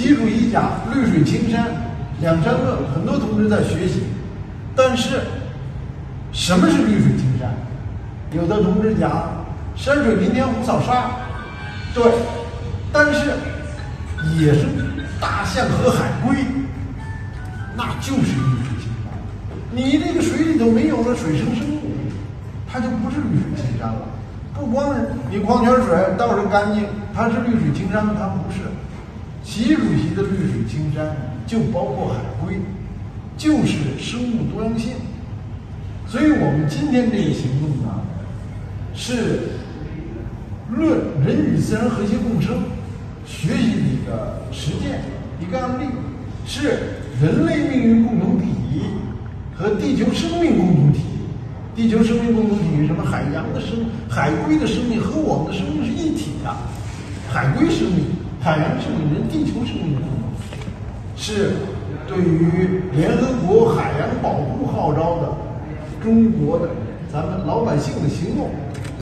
习主席讲绿水青山，两山论，很多同志在学习。但是，什么是绿水青山？有的同志讲山水林田湖草沙，对，但是野生大象和海龟，那就是绿水青山。你这个水里头没有了水生生物，它就不是绿水青山了。不光是你矿泉水倒是干净，它是绿水青山？它不是。习主席的绿水青山就包括海龟，就是生物多样性。所以我们今天这个行动呢，是论人与自然和谐共生，学习的一个实践一个案例，是人类命运共同体和地球生命共同体。地球生命共同体是什么？海洋的生海龟的生命和我们的生命是一体的，海龟生命、海洋生命、人地球生命共同体，是对于联合国海洋保护号召的中国的咱们老百姓的行动。